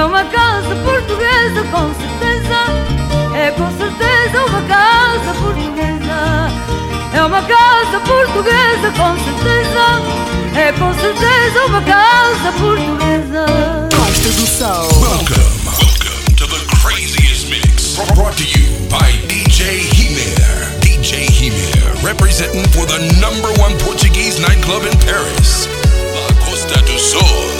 É uma casa portuguesa, com certeza. É com certeza uma casa portuguesa. É uma casa portuguesa, com certeza. É com certeza uma casa portuguesa. Costa do Sol. Welcome, welcome to the craziest mix. Brought to you by DJ Himer. DJ Himer, representing for the number one Portuguese nightclub in Paris. La Costa do Sol.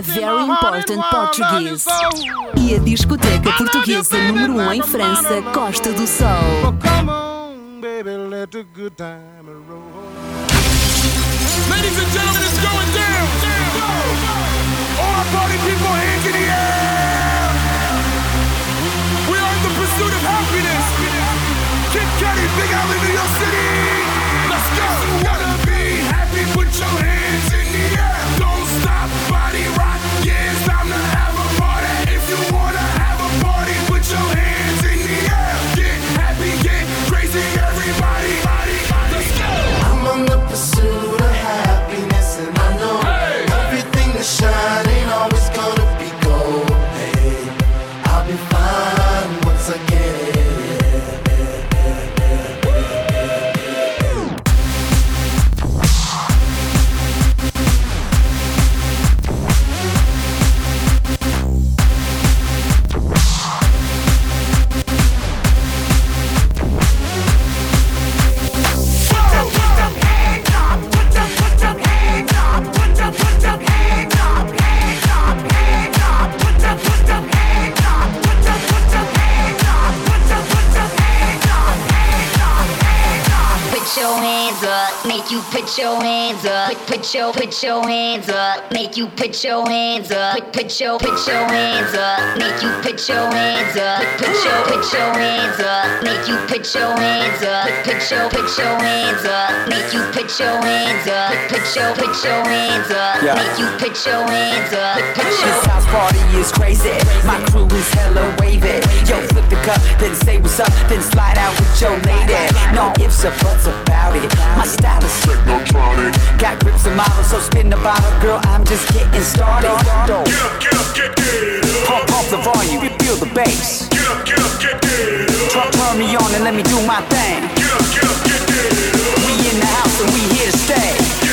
roupa very important português. E a discoteca portuguesa número 1 um em França, Costa do Sol. Ladies and gentlemen, it's going down. All our party people, hands in the air. We are in the pursuit of happiness. Kid Cudi, Big Alley, New York City. Put, your put your hands up, make you put your hands up. Put, put your put your hands up, make you put your hands up. Put, put your put your hands up, make you put your hands up. Put, put your put your hands up, make you put your hands up. Put, put your put your hands up, make you put your hands up. Put, put your This house party is crazy. My crew is hella wavy. Yo, flip the cup, then say what's up, then slide out with your lady. No ifs or buts about it. My style is hypnotronic. Got grips and models, so spin the bottle, girl. I'm just getting started. Get up, get up, get get Pump, pump the volume, feel the bass. Get up, get up, get get Turn, turn me on and let me do my thing. Get up, get up, get get We in the house and we here to stay.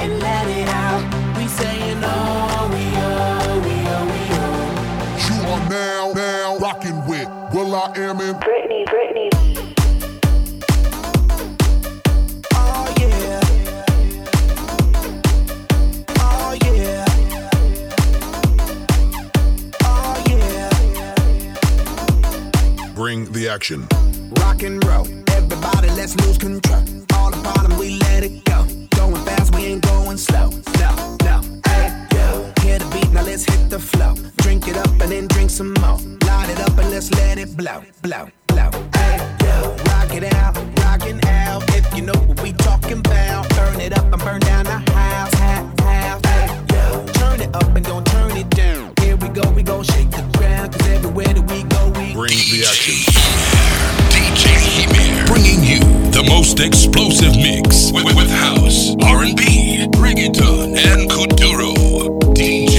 And let it out. We saying oh, we oh, we oh, we oh. You are now, now rocking with will.i.am in Britney, Britney. Oh yeah. Oh yeah. Oh yeah. Bring the action. Rock and roll. Everybody, let's lose control. All the bottom, we let it going slow. No, no. Hey, yo. Hear the beat, now let's hit the flow. Drink it up and then drink some more. Light it up and let's let it blow, blow, blow. Hey, yo. Rock it out, rockin' out. If you know what we talking about, burn it up and burn down the house, house, house. Hey, yo. Turn it up and don't turn it down. Here we go, we go shake the ground. Cause everywhere that we go, we Bring the action. DJ Hemir, bringing you most explosive mix with, with house, R&B, reggaeton, and kuduro. DJ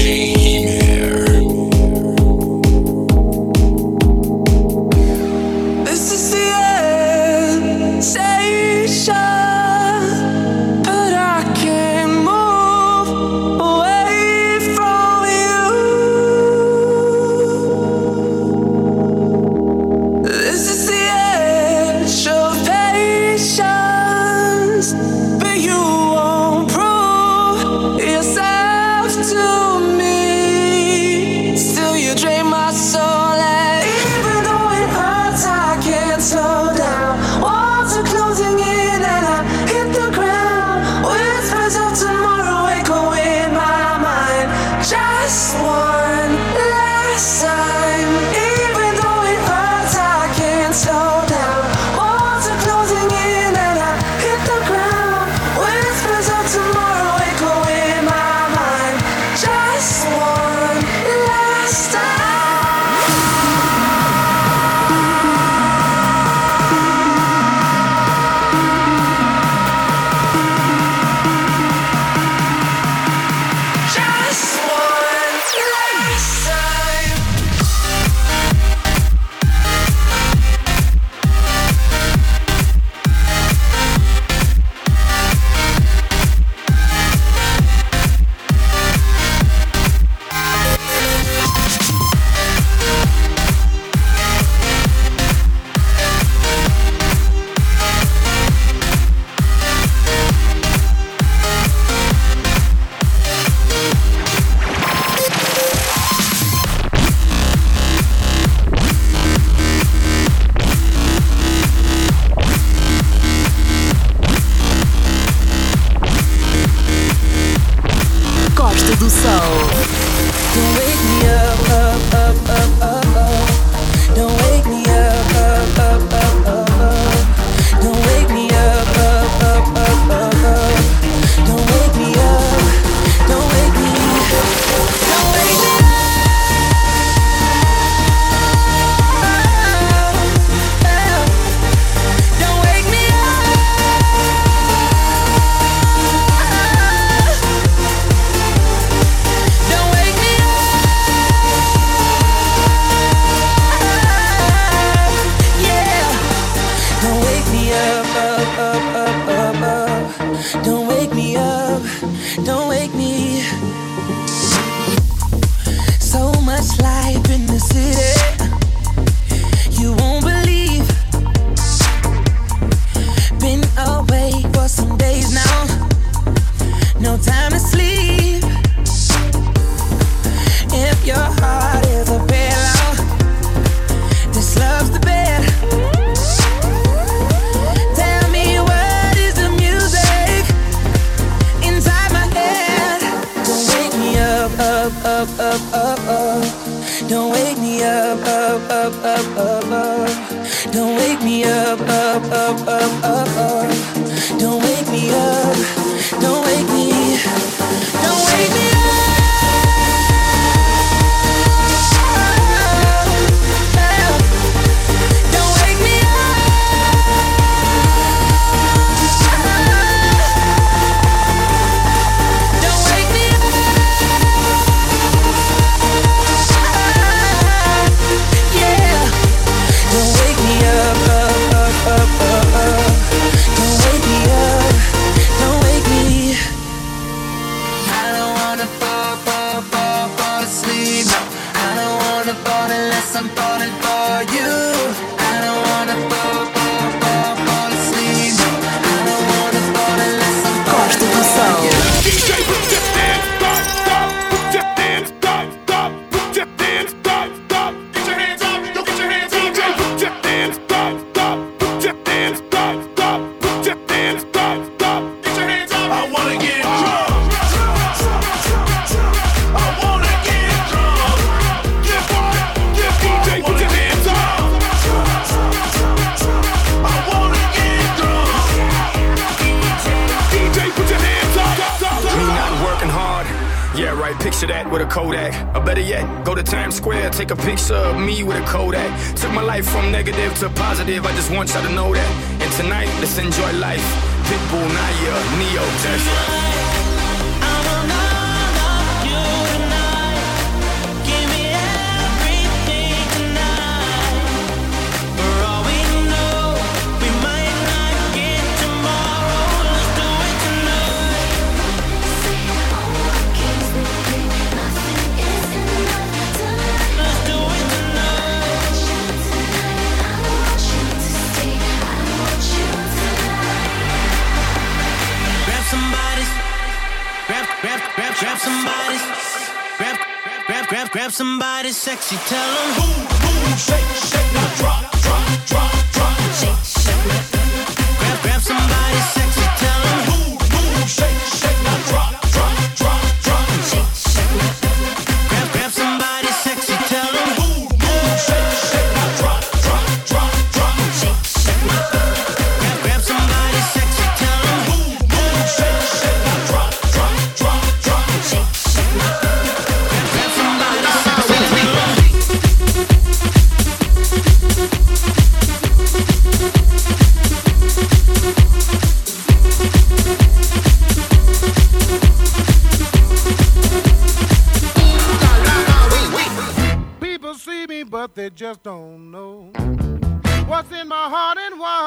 somebody's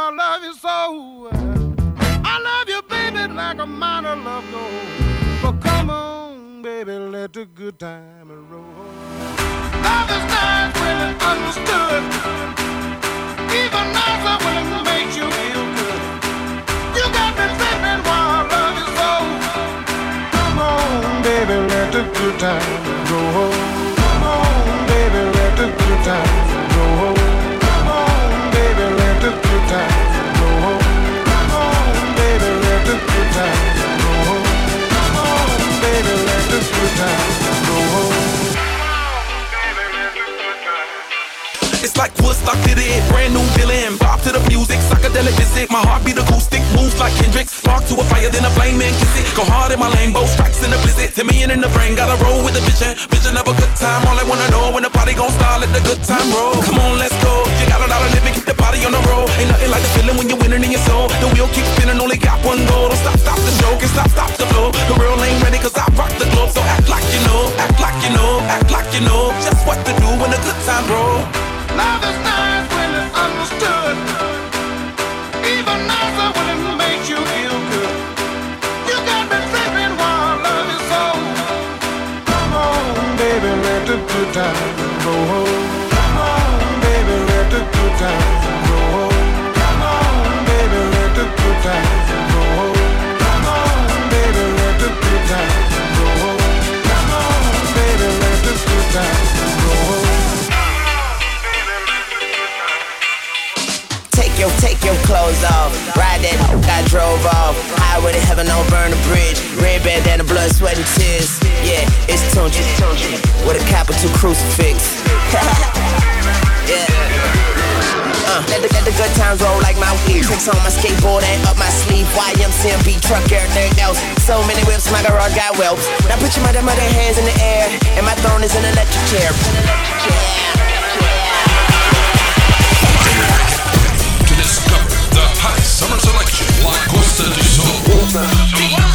I love you so. I love you, baby, like a miner love gold. But come on, baby, let the good time roll. Love is nice when it's understood. Even nicer when it makes you feel good. You got me tripping while I love you so. Come on, baby, let the good time roll. Come on, baby, let the good time good time It's like Woodstock did it, brand new villain. Bop to the music, psychedelic visit. My heart beat acoustic, moves like Kendrick. Spark to a fire, then a flame and kiss it. Go hard in my lane, both strikes in the blizzard. Ten million in the brain, gotta roll with the vision. Vision of a good time, all I wanna know when the party gon' start, let the good time roll. Come on, let's go. You got a lot of living, keep the body on the road. Ain't nothing like the feeling when you're winning in your soul. The wheel keeps spinning, only got one goal. Don't stop, stop the show, can't stop, stop the flow. The real ain't ready, cause I rock the globe. So act like you know, act like you know, act like you know. Just what to do when the good time roll. Love is nice your, take your clothes off. Ride that I drove off. Highway to heaven, don't burn the bridge. Red bandana, blood, sweat, and tears. Yeah, it's Tunechi. With a capital crucifix. yeah. Uh, let, the, let the good times roll like my weed. Tricks on my skateboard and up my sleeve. YMCMB truck, everything else. So many whips, my garage got whelps. Now put your mother, mother hands in the air. And my throne is an electric chair. To summer selection, La Costa del Sol.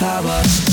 Power.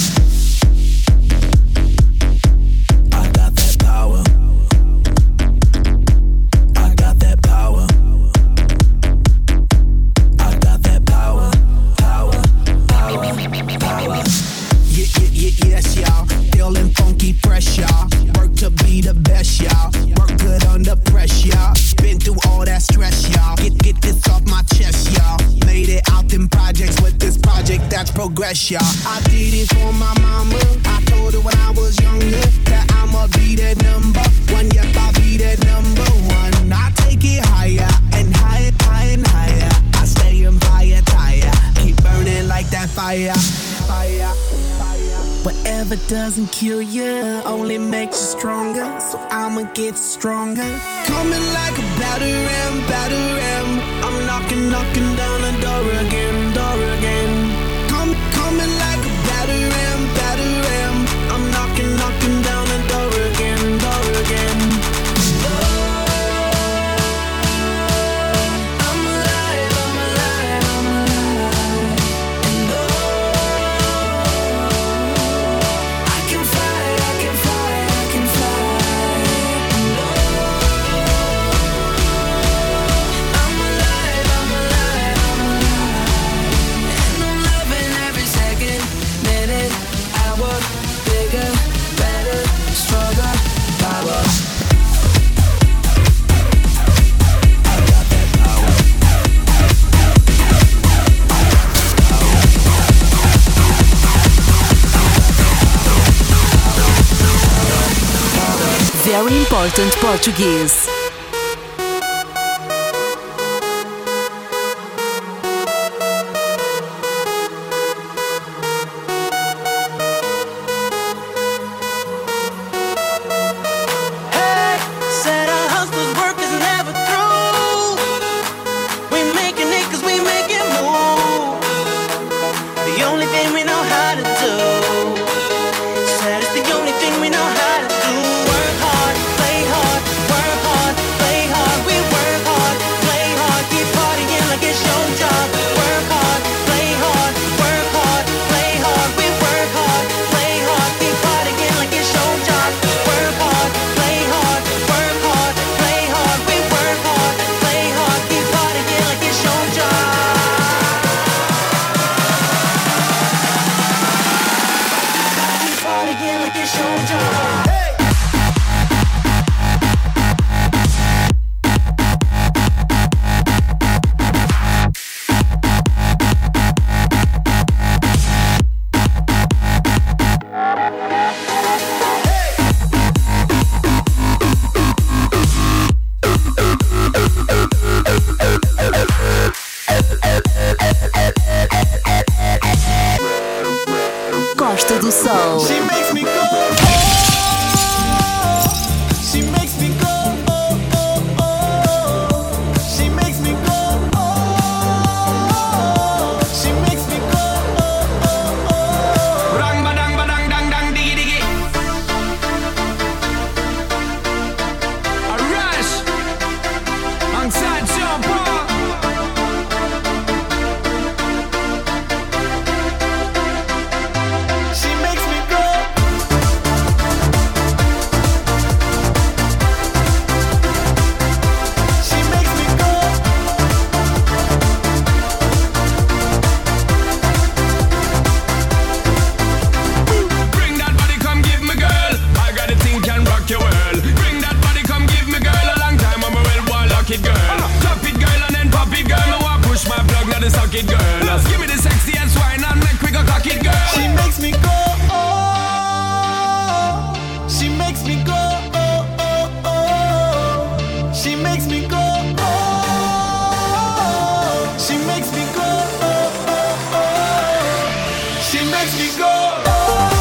Important Portuguese. She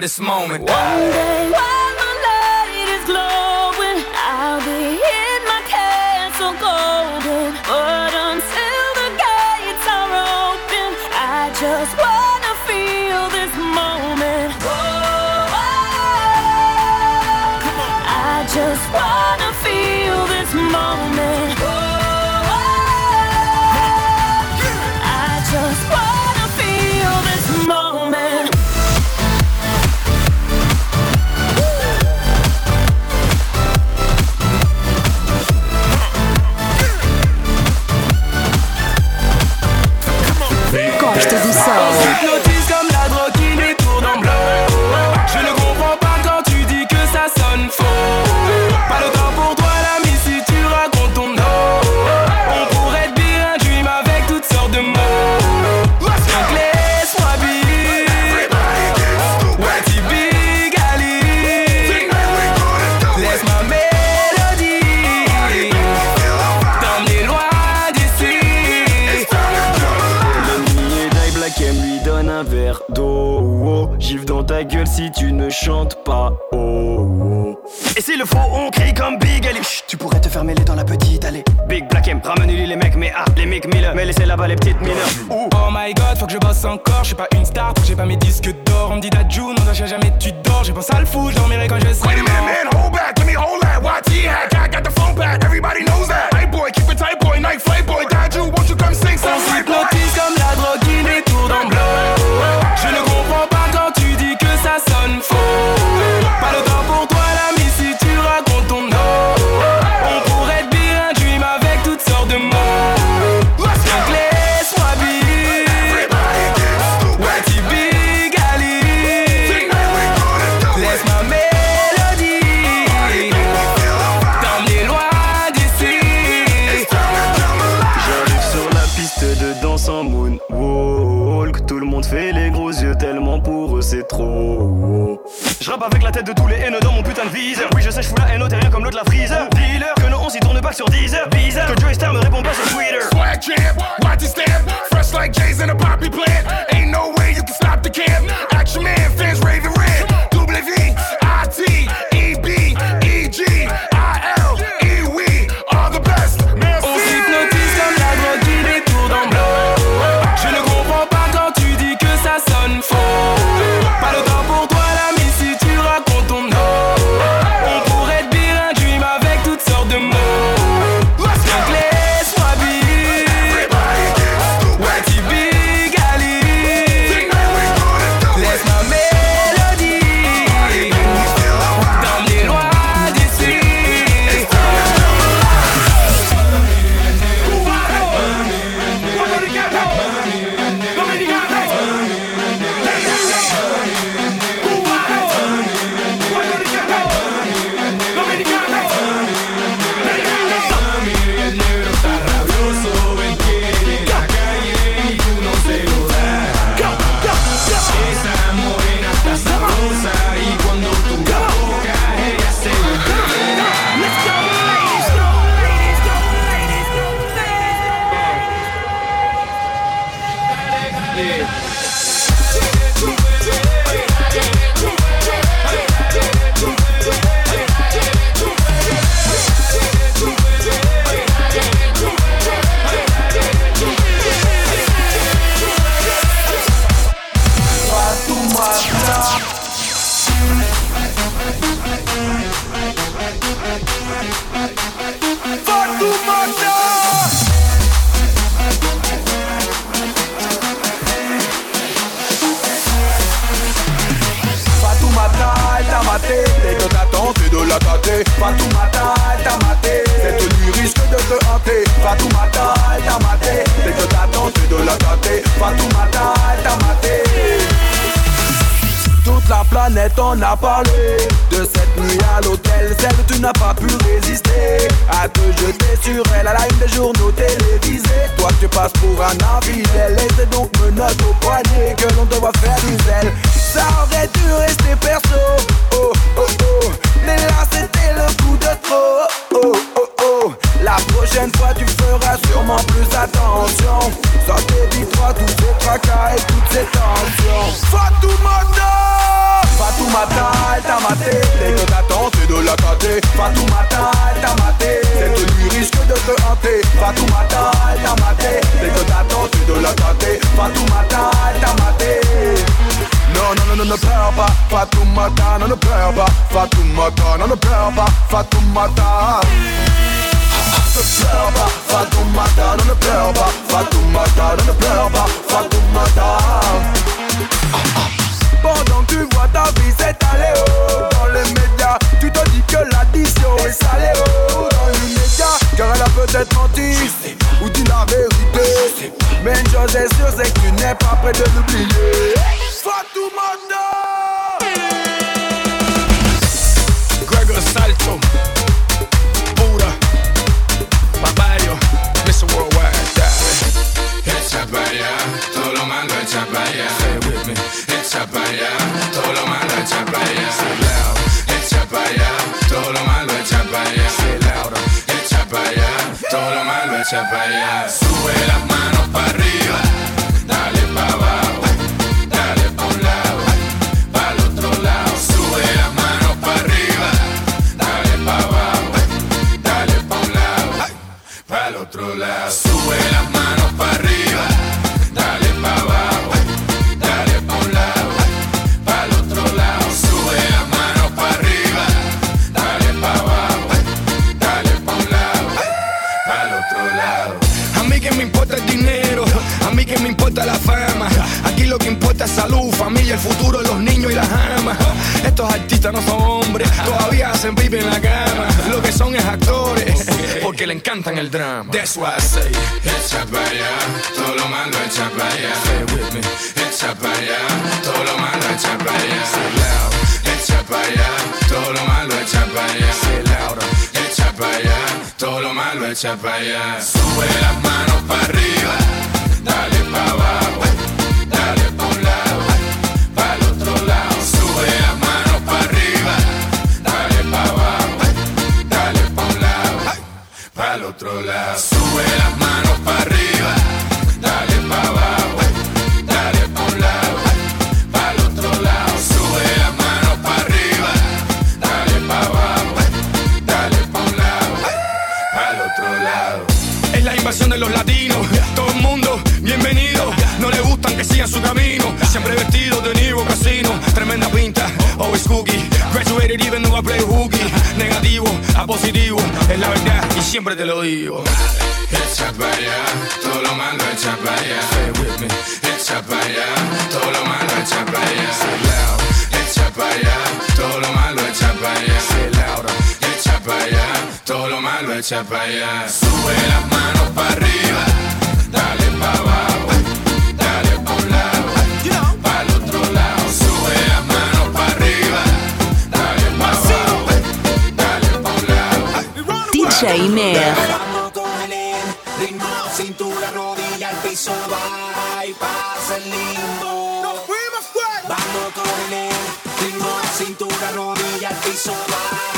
this moment. One day pleure pas, Fatoumata Ne pleure pas, Fatoumata, ne pleure pas, Fatoumata, ne pleure pas, Fatoumata Pendant que tu vois ta vie s'étaler oh, dans les médias, tu te dis que l'addition est salée oh, dans les médias, car elle a peut-être menti ou dit la vérité. Mais une chose est sûre, c'est que tu n'es pas prêt de l'oublier. Fatoumata Salto, pura, papayo, Mr. Worldwide. Echa todo lo echa para allá. Todo lo mando echa para allá. Echa para allá, todo lo mando echa para allá. Echa para allá, todo lo mando echa para allá. Sube las. familia, el futuro, de los niños y las amas. Estos artistas no son hombres, todavía hacen pipe en la cama. Lo que son es actores, porque le encantan el drama. That's why I say, echa para allá, todo lo malo echa para allá. With echa para allá, todo lo mando echa para allá. Say echa para allá, todo lo malo echa para allá. Say echa para allá, todo lo malo echa para allá. Sube las manos para arriba, dale para abajo. Sube las manos para arriba, dale pa abajo, dale pa un lado, pa el otro lado. Sube las manos para arriba, dale pa abajo, dale pa un lado, para el otro lado. Es la invasión de los latinos, todo el mundo bienvenido. No le gustan que sigan su camino, siempre vestido de nivo casino, tremenda pinta, always cookie Graduated even though I play hooky. Negativo a positivo, es la verdad y siempre te lo digo. Echa para allá, todo lo malo echa para allá. Echa para allá, todo lo malo echa para allá. Echa para allá, todo lo malo echa para allá. Echa para allá, todo lo malo echa para allá. Sube las manos para arriba, dale para abajo, DJ Mer. Vamos con el ritmo, cintura, rodilla, al piso, va y pasa el limbo. Vamos con el ritmo, cintura, rodilla, al piso, va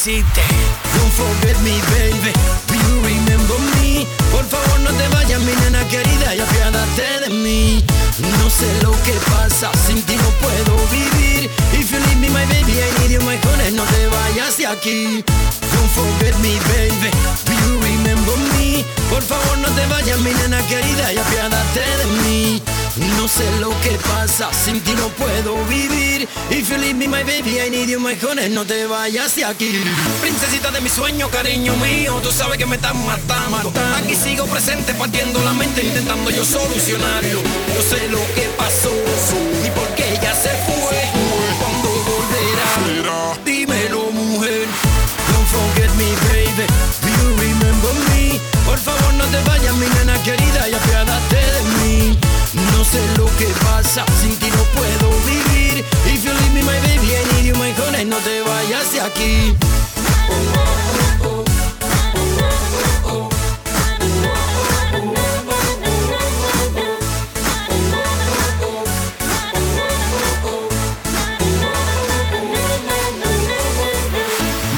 hiciste. Don't forget me, baby. Do you remember me? Por favor, no te vayas, mi nena querida, y apiádate de mí. No sé lo que pasa, sin ti no puedo vivir. If you leave me, my baby, I need you, my honey, no te vayas de aquí. Don't forget me, baby. Do you remember me? Por favor, no te vayas, mi nena querida, y apiádate de mí. No sé lo que pasa, sin ti no puedo vivir. If you leave me, my baby, I need you, my honey, no te vayas de aquí. Princesita de mi sueño, cariño mío, tú sabes que me estás matando. Aquí sigo presente, partiendo la mente, intentando yo solucionarlo. Yo sé lo que pasó y por qué ella se fue. Cuando volverá, dímelo, mujer. Don't forget me, baby. Do you remember me? Por favor, no te vayas, mi nena querida, y apiádate de mí. No sé lo que pasa, sin ti no puedo. Me, my baby, I need you, my honey, no te vayas de aquí.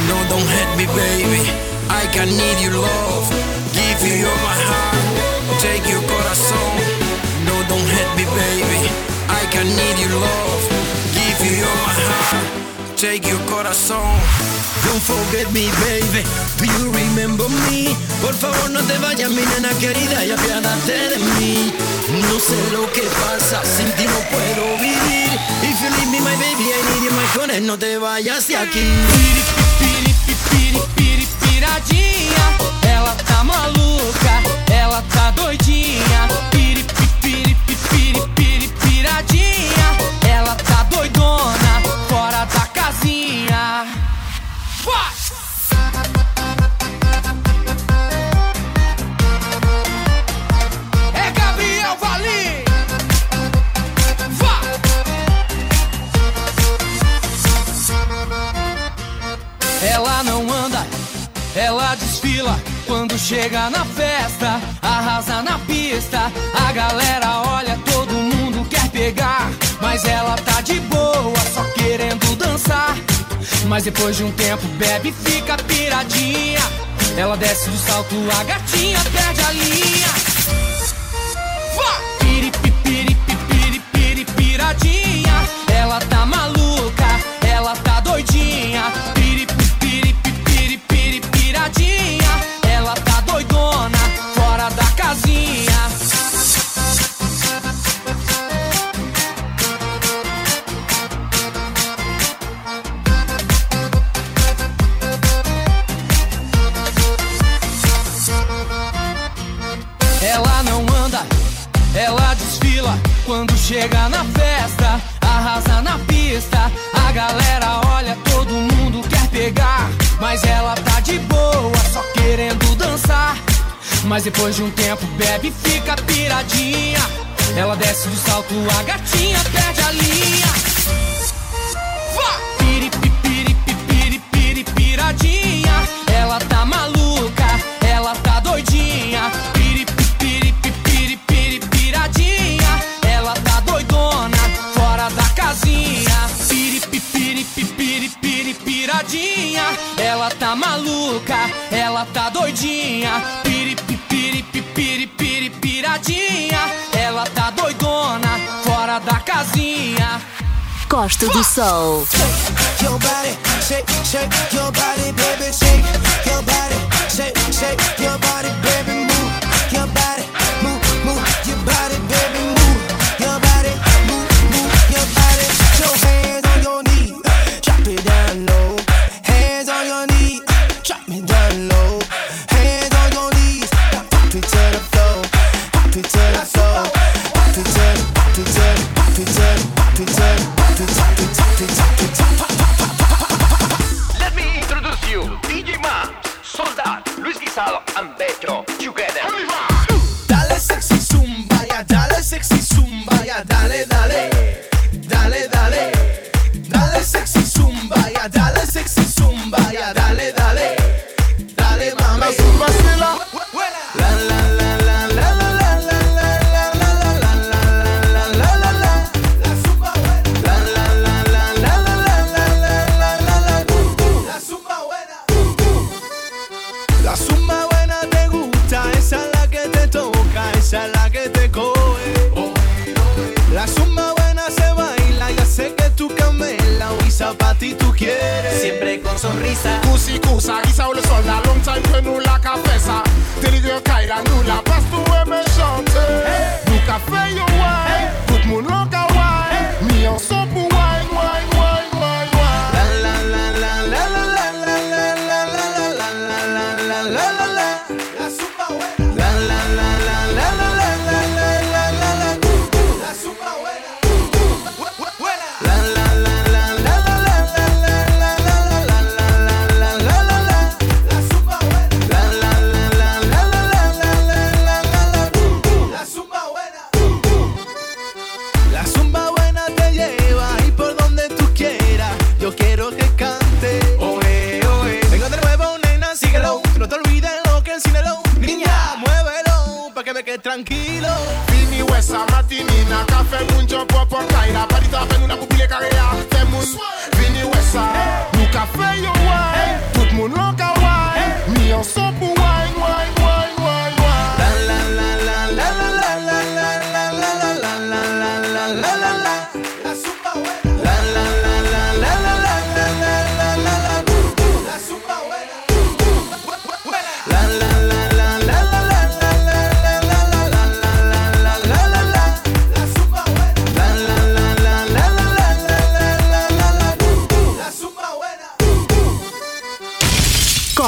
No, don't hate me, baby. I can need your love. Give you all my heart. Take your corazón. No, don't hate me, baby. I can need your love. take your corazón. Don't forget me, baby. Do you remember me? Por favor, no te vayas, mi nena querida, y apiádate de mí. No sé lo que pasa, sin ti no puedo vivir. If you leave me, my baby, I need you, my honey, no te vayas de aquí. Depois de um tempo bebe e fica piradinha. Ela desce do salto, a gatinha desce. Soul.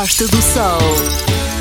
Costa do Sol.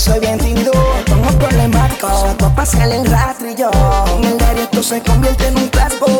soy bien tindú. Pongo problemático, para pasar el rastro y yo. En el diario esto se convierte en un clásico.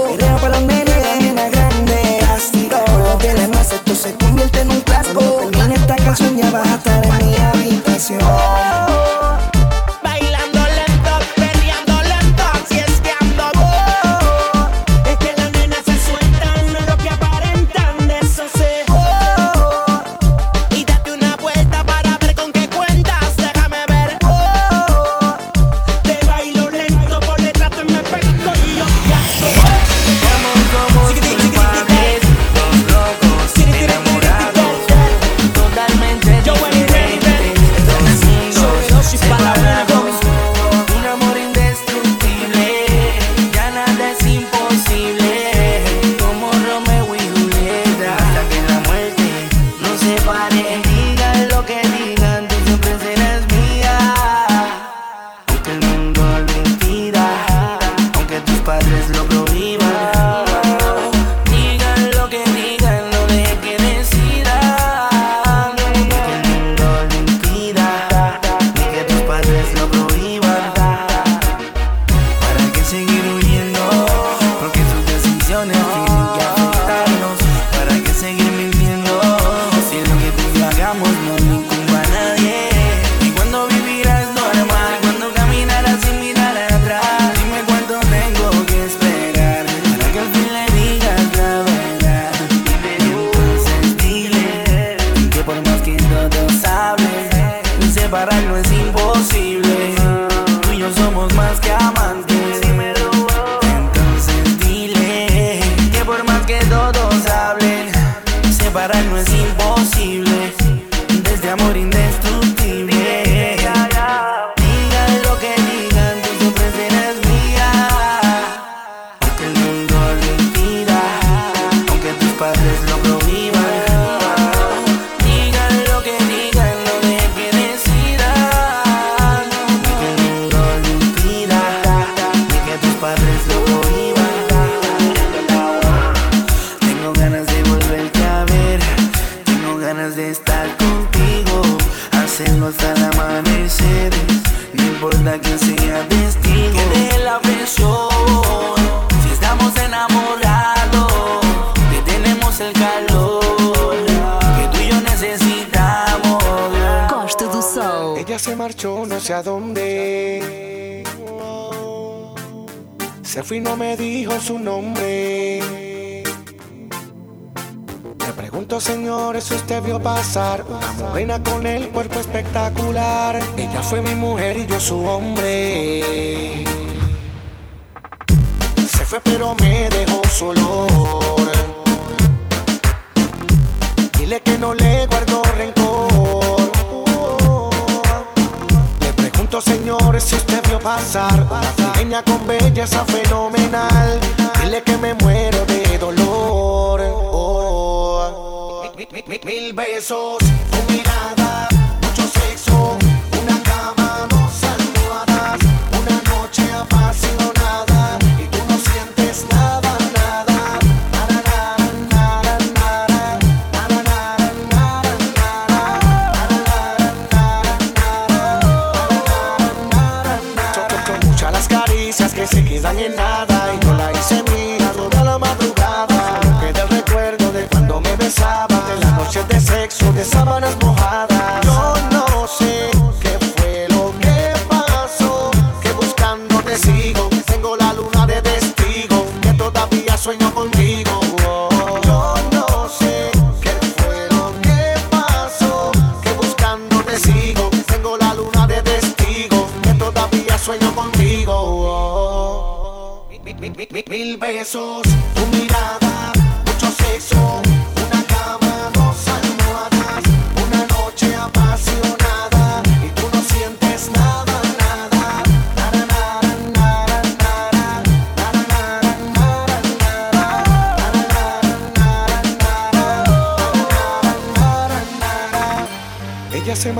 Una con el cuerpo espectacular. Ella fue mi mujer y yo su hombre. Se fue pero me dejó solo. Dile que no le guardo rencor. Le pregunto, señores, si usted vio pasar una con belleza fenomenal. besos.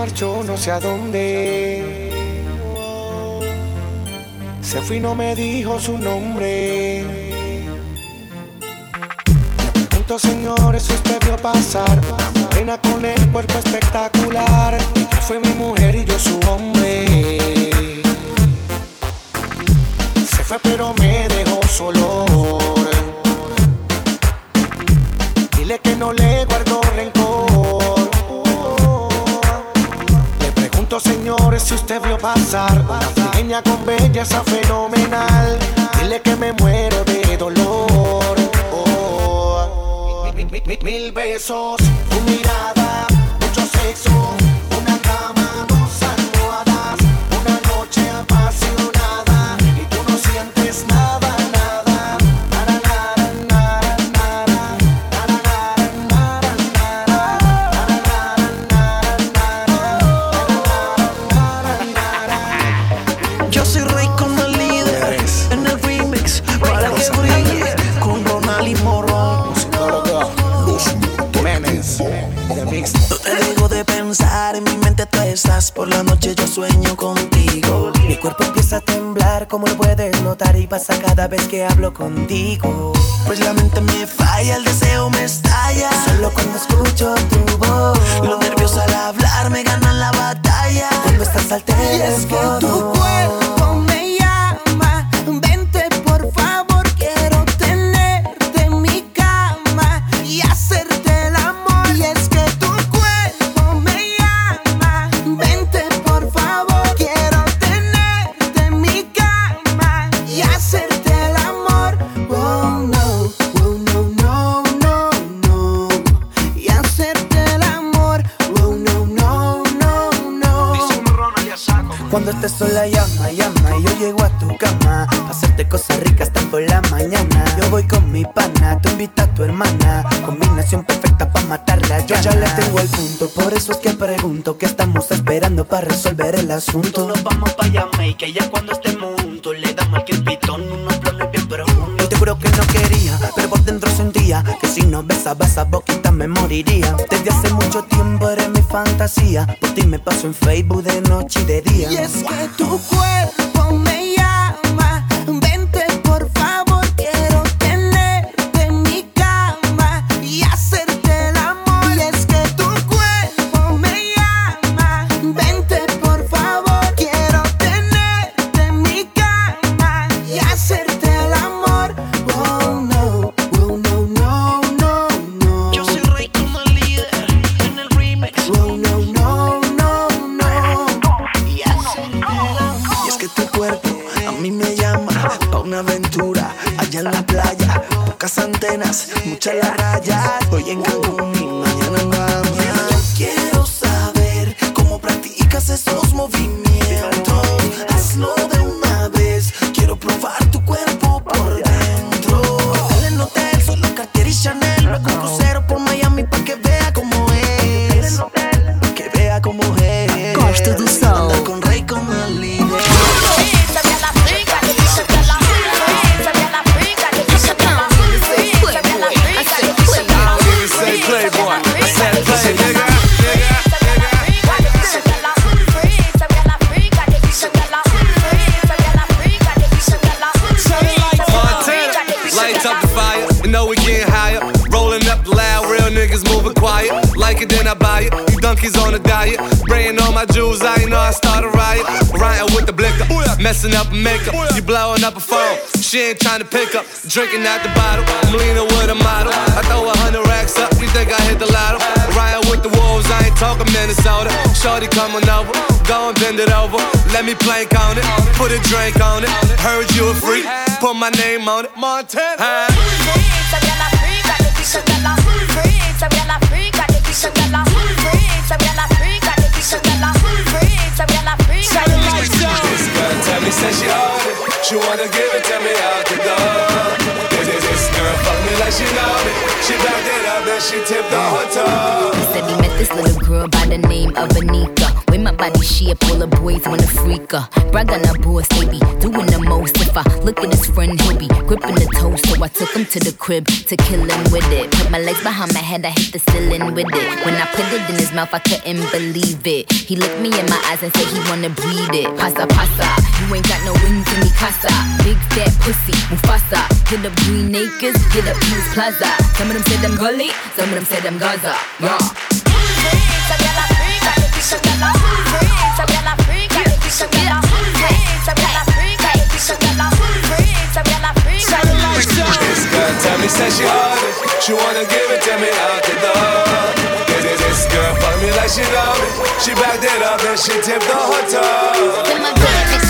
Mil besos sé a dónde. Se fue y no me dijo su nombre. pregunto, señores, si usted vio pasar Pena con el cuerpo espectacular. Fue mi mujer y yo su hombre. Se fue, pero me dejó solo. Dile que no le guardo Señores, si usted vio pasar una pequeña con belleza fenomenal. Dile que me muero de dolor. Oh. Mi- mi- mi- Mil besos, tu mirada, Por la noche yo sueño contigo. Mi cuerpo empieza a temblar, como lo puedes notar, y pasa cada vez que hablo contigo. Pues la mente me falla, el deseo me estalla. Solo cuando escucho tu voz, los nervios al hablar me ganan la batalla. Cuando estás al teléfono. Y es que tu cuerpo sola llama, llama y yo llego a tu cama Pa' hacerte cosas ricas hasta por la mañana. Yo voy con mi pana, tú invita a tu hermana. Combinación perfecta pa' matarla Yo ya le tengo el punto, por eso es que pregunto ¿Qué estamos esperando para resolver el asunto? Nos vamos pa' Jamaica y ya cuando estemos juntos Le damos al crepitón unos planes bien profundos Yo te juro que no quería, pero por dentro sentía Que si no besaba esa boquita me moriría. Desde hace mucho tiempo eres mi fantasía. Por ti me paso en Facebook de noche y de día. Y es que tu cuerpo muchas las Drinking out the bottle. I'm leaning with a model. I throw a hundred racks up. You think I hit the lotto? Ryan with the wolves, I ain't talking Minnesota. Shorty coming over, go and bend it over. Let me plank on it, put a drink on it. Heard you a freak, put my name on it. Montana. This little girl by the name of Anika. With my body shape, all the boys wanna freak her. Brag on a boss, they be doing the most. If I look at his friend, he'll be gripping the toast. So I took him to the crib to kill him with it. Put my legs behind my head, I hit the ceiling with it. When I put it in his mouth, I couldn't believe it. He looked me in my eyes and said he wanna breed it. Pasa, pasa, you ain't got no wings in me casa. Big fat pussy, Mufasa. Hit up Green Acres, hit up Peace Plaza. Some of them said I'm gully, some of them said I'm Gaza. Yeah. She wanna give it to me out the door. This, girl me like she it. She backed it up and she tipped the hotel.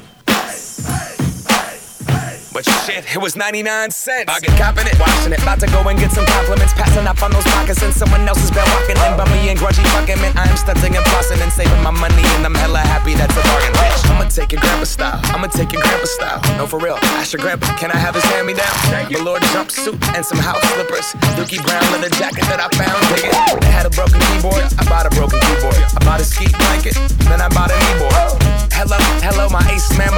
But shit, it was 99 cents. I get copping it, washing it. About to go and get some compliments. Passing up on those moccasins. Someone else has been walking in me and grudgy fucking man. I am stunting and flossing and saving my money. And I'm hella happy that's a bargain. Bitch, I'ma take your grandpa style. I'ma take your grandpa style. No, for real. Ask your grandpa, can I have his hand me down? Velour jumpsuit and some house slippers. Dookie brown leather jacket that I found. Dig. It had a broken keyboard. I bought a broken keyboard. I bought a ski blanket. Then I bought a kneeboard. Hello, hello, my ace man,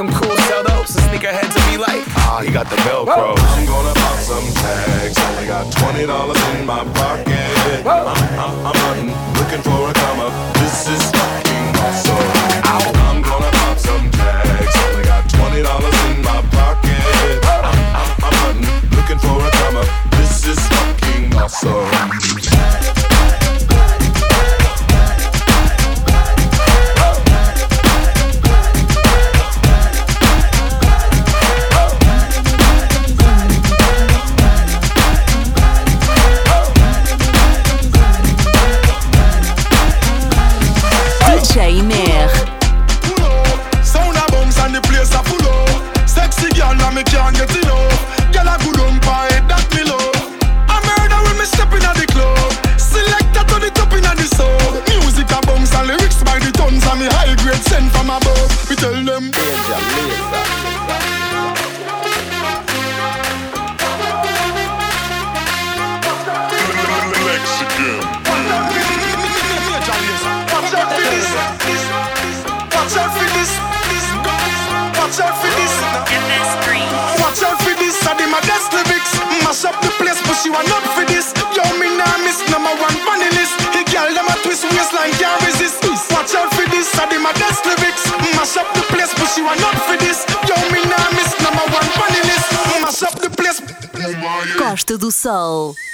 them cool, sell those. So sneakerheads will be like, ah, he got the Velcro. I'm gonna pop some tags. Only got twenty dollars in my pocket. I'm, I'm, I'm hunting, looking for a come up. This is fucking awesome. I'm gonna pop some tags. Only got twenty dollars in my pocket. I'm, I'm, I'm hunting, looking for a come up. This is fucking awesome. Costa